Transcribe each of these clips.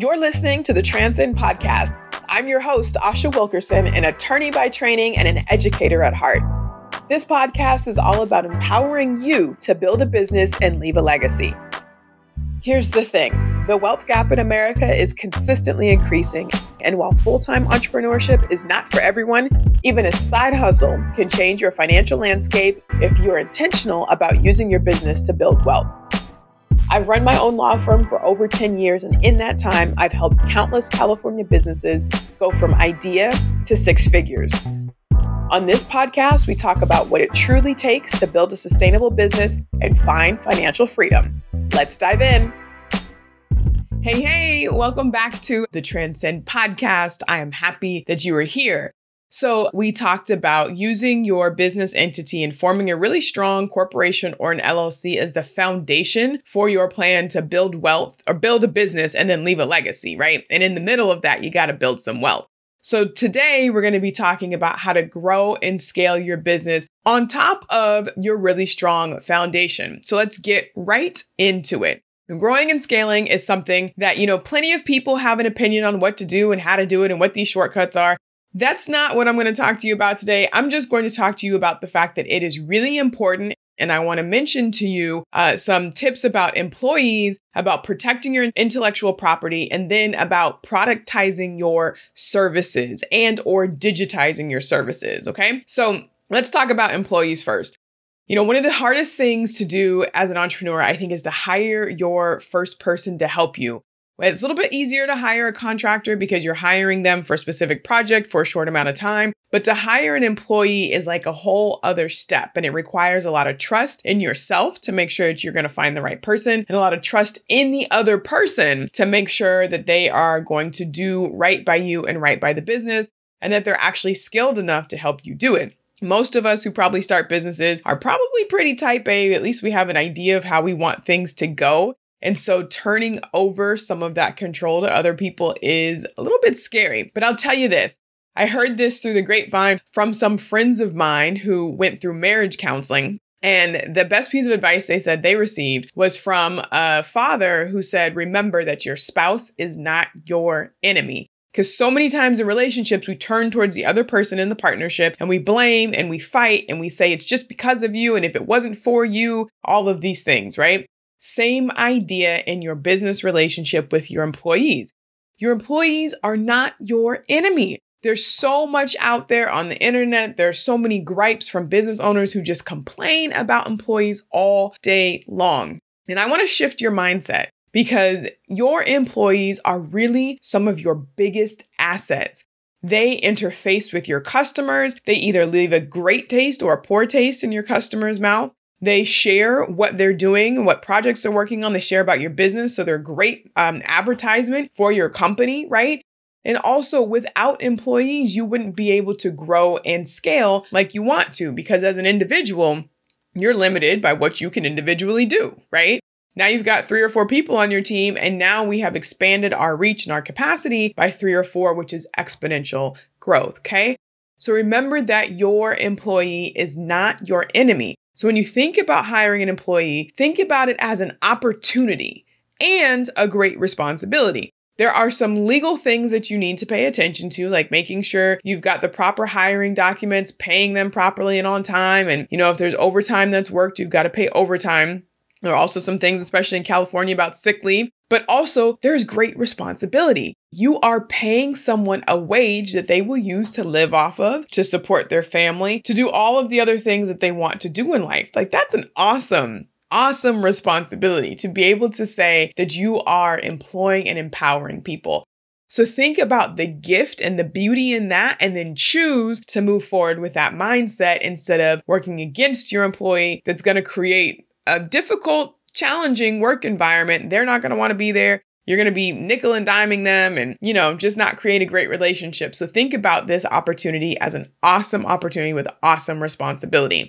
You're listening to the Transcend Podcast. I'm your host, Asha Wilkerson, an attorney by training and an educator at heart. This podcast is all about empowering you to build a business and leave a legacy. Here's the thing the wealth gap in America is consistently increasing. And while full time entrepreneurship is not for everyone, even a side hustle can change your financial landscape if you're intentional about using your business to build wealth. I've run my own law firm for over 10 years, and in that time, I've helped countless California businesses go from idea to six figures. On this podcast, we talk about what it truly takes to build a sustainable business and find financial freedom. Let's dive in. Hey, hey, welcome back to the Transcend podcast. I am happy that you are here. So, we talked about using your business entity and forming a really strong corporation or an LLC as the foundation for your plan to build wealth or build a business and then leave a legacy, right? And in the middle of that, you got to build some wealth. So, today we're going to be talking about how to grow and scale your business on top of your really strong foundation. So, let's get right into it. Growing and scaling is something that, you know, plenty of people have an opinion on what to do and how to do it and what these shortcuts are. That's not what I'm going to talk to you about today. I'm just going to talk to you about the fact that it is really important. And I want to mention to you uh, some tips about employees, about protecting your intellectual property, and then about productizing your services and or digitizing your services. Okay. So let's talk about employees first. You know, one of the hardest things to do as an entrepreneur, I think, is to hire your first person to help you. It's a little bit easier to hire a contractor because you're hiring them for a specific project for a short amount of time. But to hire an employee is like a whole other step and it requires a lot of trust in yourself to make sure that you're going to find the right person and a lot of trust in the other person to make sure that they are going to do right by you and right by the business and that they're actually skilled enough to help you do it. Most of us who probably start businesses are probably pretty type A. At least we have an idea of how we want things to go. And so turning over some of that control to other people is a little bit scary. But I'll tell you this I heard this through the grapevine from some friends of mine who went through marriage counseling. And the best piece of advice they said they received was from a father who said, Remember that your spouse is not your enemy. Because so many times in relationships, we turn towards the other person in the partnership and we blame and we fight and we say it's just because of you. And if it wasn't for you, all of these things, right? Same idea in your business relationship with your employees. Your employees are not your enemy. There's so much out there on the internet. There's so many gripes from business owners who just complain about employees all day long. And I want to shift your mindset because your employees are really some of your biggest assets. They interface with your customers. They either leave a great taste or a poor taste in your customer's mouth. They share what they're doing, what projects they're working on. They share about your business. So they're great um, advertisement for your company, right? And also, without employees, you wouldn't be able to grow and scale like you want to because as an individual, you're limited by what you can individually do, right? Now you've got three or four people on your team, and now we have expanded our reach and our capacity by three or four, which is exponential growth. Okay. So remember that your employee is not your enemy. So when you think about hiring an employee, think about it as an opportunity and a great responsibility. There are some legal things that you need to pay attention to, like making sure you've got the proper hiring documents, paying them properly and on time. And, you know, if there's overtime that's worked, you've got to pay overtime. There are also some things, especially in California, about sick leave, but also there's great responsibility. You are paying someone a wage that they will use to live off of, to support their family, to do all of the other things that they want to do in life. Like, that's an awesome, awesome responsibility to be able to say that you are employing and empowering people. So think about the gift and the beauty in that, and then choose to move forward with that mindset instead of working against your employee that's going to create a difficult, challenging work environment. They're not going to want to be there. You're going to be nickel and diming them and, you know, just not create a great relationship. So think about this opportunity as an awesome opportunity with awesome responsibility.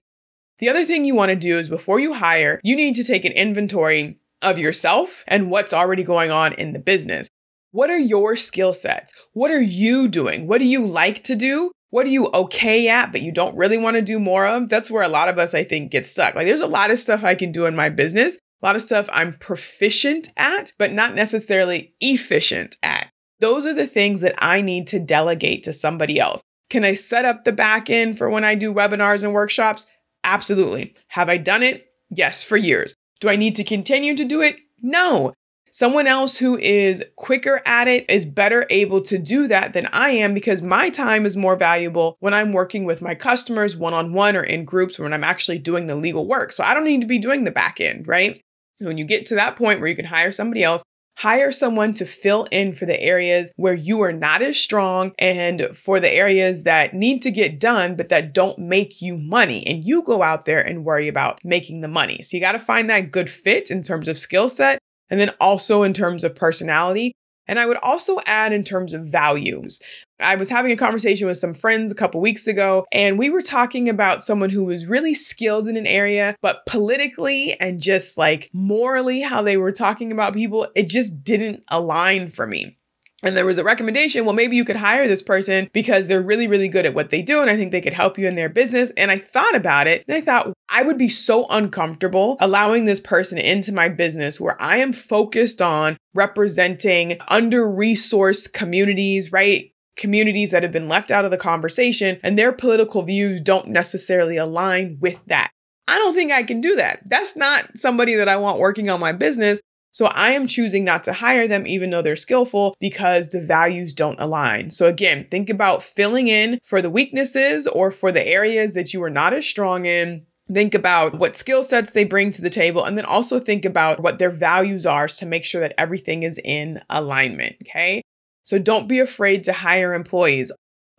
The other thing you want to do is before you hire, you need to take an inventory of yourself and what's already going on in the business. What are your skill sets? What are you doing? What do you like to do? What are you okay at, but you don't really want to do more of? That's where a lot of us, I think, get stuck. Like, there's a lot of stuff I can do in my business, A lot of stuff I'm proficient at, but not necessarily efficient at. Those are the things that I need to delegate to somebody else. Can I set up the back end for when I do webinars and workshops? Absolutely. Have I done it? Yes, for years. Do I need to continue to do it? No. Someone else who is quicker at it is better able to do that than I am because my time is more valuable when I'm working with my customers one on one or in groups when I'm actually doing the legal work. So I don't need to be doing the back end, right? When you get to that point where you can hire somebody else, hire someone to fill in for the areas where you are not as strong and for the areas that need to get done, but that don't make you money. And you go out there and worry about making the money. So you got to find that good fit in terms of skill set and then also in terms of personality. And I would also add in terms of values. I was having a conversation with some friends a couple weeks ago, and we were talking about someone who was really skilled in an area, but politically and just like morally, how they were talking about people, it just didn't align for me. And there was a recommendation, well, maybe you could hire this person because they're really, really good at what they do. And I think they could help you in their business. And I thought about it and I thought I would be so uncomfortable allowing this person into my business where I am focused on representing under resourced communities, right? Communities that have been left out of the conversation and their political views don't necessarily align with that. I don't think I can do that. That's not somebody that I want working on my business. So I am choosing not to hire them, even though they're skillful, because the values don't align. So again, think about filling in for the weaknesses or for the areas that you are not as strong in. Think about what skill sets they bring to the table, and then also think about what their values are to make sure that everything is in alignment. Okay. So don't be afraid to hire employees.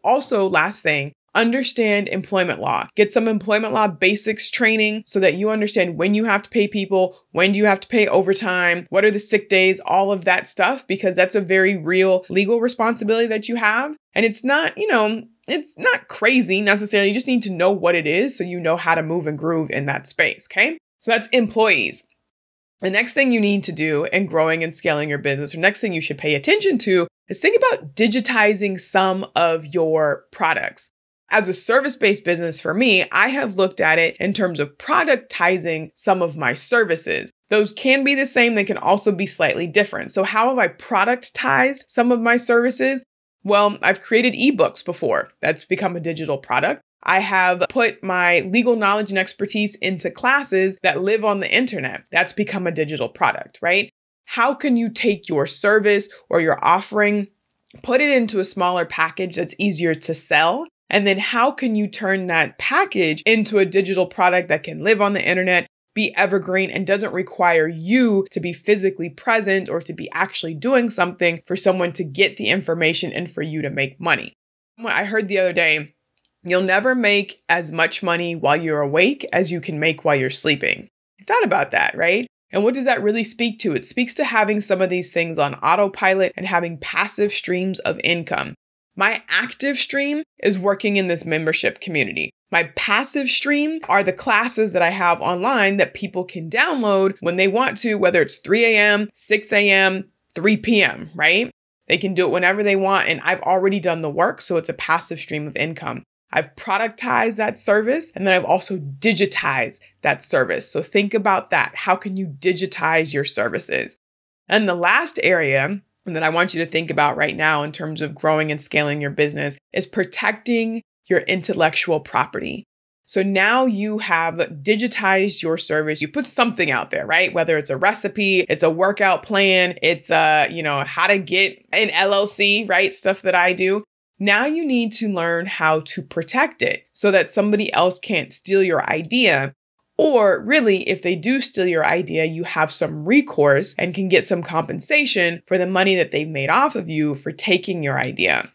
Also, last thing, understand employment law. Get some employment law basics training so that you understand when you have to pay people, when do you have to pay overtime, what are the sick days, all of that stuff, because that's a very real legal responsibility that you have. And it's not, you know, it's not crazy necessarily. You just need to know what it is so you know how to move and groove in that space. Okay. So that's employees. The next thing you need to do in growing and scaling your business, or next thing you should pay attention to, is think about digitizing some of your products. As a service based business for me, I have looked at it in terms of productizing some of my services. Those can be the same, they can also be slightly different. So, how have I productized some of my services? Well, I've created ebooks before. That's become a digital product. I have put my legal knowledge and expertise into classes that live on the internet. That's become a digital product, right? How can you take your service or your offering, put it into a smaller package that's easier to sell, and then how can you turn that package into a digital product that can live on the internet, be evergreen, and doesn't require you to be physically present or to be actually doing something for someone to get the information and for you to make money? I heard the other day, you'll never make as much money while you're awake as you can make while you're sleeping. I thought about that, right? And what does that really speak to? It speaks to having some of these things on autopilot and having passive streams of income. My active stream is working in this membership community. My passive stream are the classes that I have online that people can download when they want to, whether it's 3 a.m., 6 a.m., 3 p.m., right? They can do it whenever they want. And I've already done the work. So it's a passive stream of income. I've productized that service and then I've also digitized that service. So think about that. How can you digitize your services? And the last area and that I want you to think about right now in terms of growing and scaling your business is protecting your intellectual property. So now you have digitized your service. You put something out there, right? Whether it's a recipe, it's a workout plan, it's a, you know, how to get an LLC, right? Stuff that I do. Now you need to learn how to protect it so that somebody else can't steal your idea or really, if they do steal your idea, you have some recourse and can get some compensation for the money that they've made off of you for taking your idea.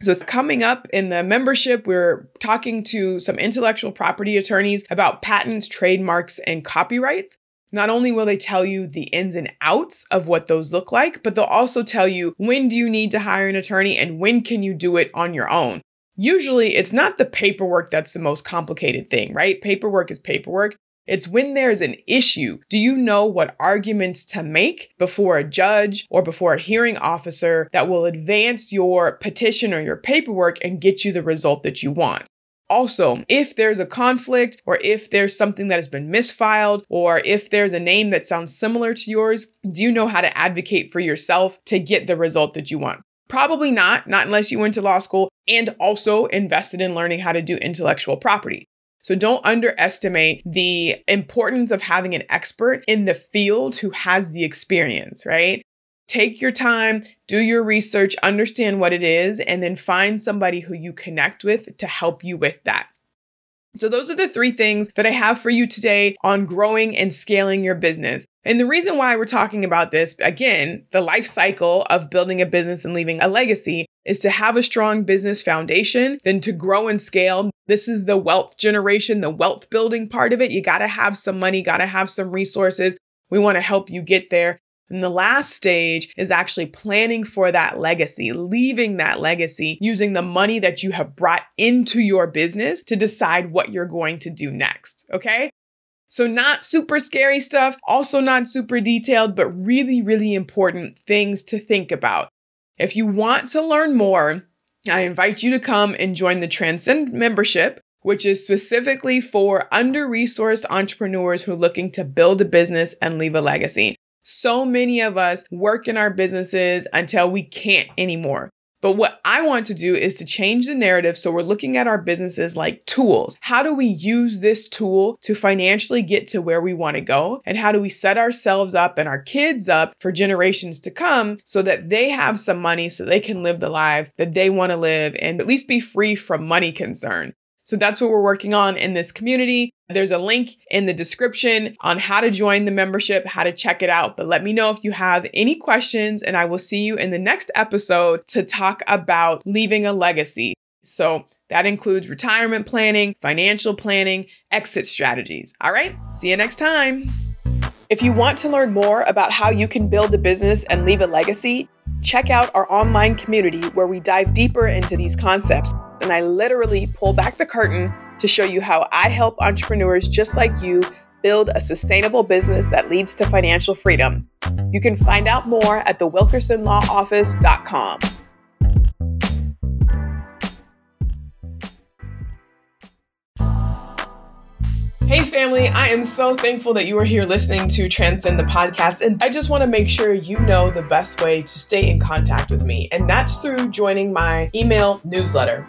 So, with coming up in the membership, we're talking to some intellectual property attorneys about patents, trademarks, and copyrights. Not only will they tell you the ins and outs of what those look like, but they'll also tell you when do you need to hire an attorney and when can you do it on your own. Usually, it's not the paperwork that's the most complicated thing, right? Paperwork is paperwork. It's when there's an issue. Do you know what arguments to make before a judge or before a hearing officer that will advance your petition or your paperwork and get you the result that you want? Also, if there's a conflict or if there's something that has been misfiled or if there's a name that sounds similar to yours, do you know how to advocate for yourself to get the result that you want? Probably not, not unless you went to law school and also invested in learning how to do intellectual property. So don't underestimate the importance of having an expert in the field who has the experience, right? Take your time, do your research, understand what it is, and then find somebody who you connect with to help you with that. So, those are the three things that I have for you today on growing and scaling your business. And the reason why we're talking about this, again, the life cycle of building a business and leaving a legacy is to have a strong business foundation, then to grow and scale. This is the wealth generation, the wealth building part of it. You got to have some money, got to have some resources. We want to help you get there. And the last stage is actually planning for that legacy, leaving that legacy using the money that you have brought into your business to decide what you're going to do next. Okay. So, not super scary stuff, also not super detailed, but really, really important things to think about. If you want to learn more, I invite you to come and join the Transcend membership, which is specifically for under resourced entrepreneurs who are looking to build a business and leave a legacy. So many of us work in our businesses until we can't anymore. But what I want to do is to change the narrative so we're looking at our businesses like tools. How do we use this tool to financially get to where we want to go? And how do we set ourselves up and our kids up for generations to come so that they have some money so they can live the lives that they want to live and at least be free from money concern? So that's what we're working on in this community. There's a link in the description on how to join the membership, how to check it out. But let me know if you have any questions, and I will see you in the next episode to talk about leaving a legacy. So that includes retirement planning, financial planning, exit strategies. All right, see you next time. If you want to learn more about how you can build a business and leave a legacy, check out our online community where we dive deeper into these concepts and I literally pull back the curtain to show you how I help entrepreneurs just like you build a sustainable business that leads to financial freedom. You can find out more at thewilkersonlawoffice.com. Hey, family, I am so thankful that you are here listening to Transcend the podcast. And I just want to make sure you know the best way to stay in contact with me, and that's through joining my email newsletter.